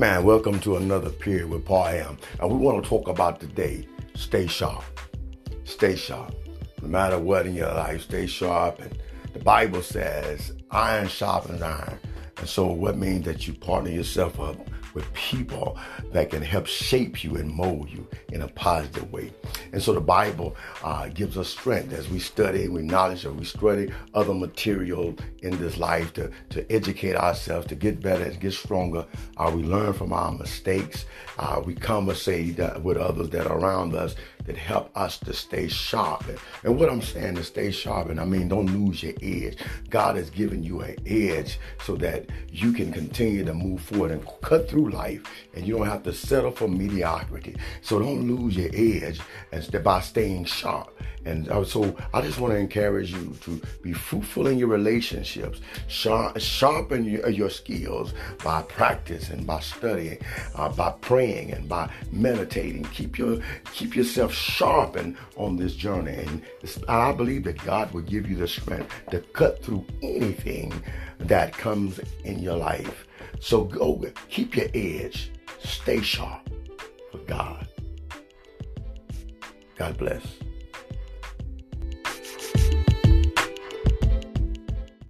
Man, welcome to another period with Parham. And we want to talk about today, stay sharp. Stay sharp. No matter what in your life, stay sharp. And the Bible says, iron sharpens iron. And so what means that you partner yourself up with people that can help shape you and mold you in a positive way. And so the Bible uh, gives us strength as we study, we knowledge, and we study other material in this life to, to educate ourselves, to get better, to get stronger. Uh, we learn from our mistakes. Uh, we conversate with others that are around us that help us to stay sharp. And, what I'm saying to stay sharp, and I mean don't lose your edge. God has given you an edge so that you can continue to move forward and cut through life, and you don't have to settle for mediocrity. So don't lose your edge by staying sharp. And uh, so I just want to encourage you to be fruitful in your relationships, sharpen your, your skills by practice and by studying, uh, by praying and by meditating. Keep your keep yourself sharpened on this journey, and I believe that God will give you the strength to cut through anything that comes in your life. So go, keep your edge, stay sharp for God. God bless.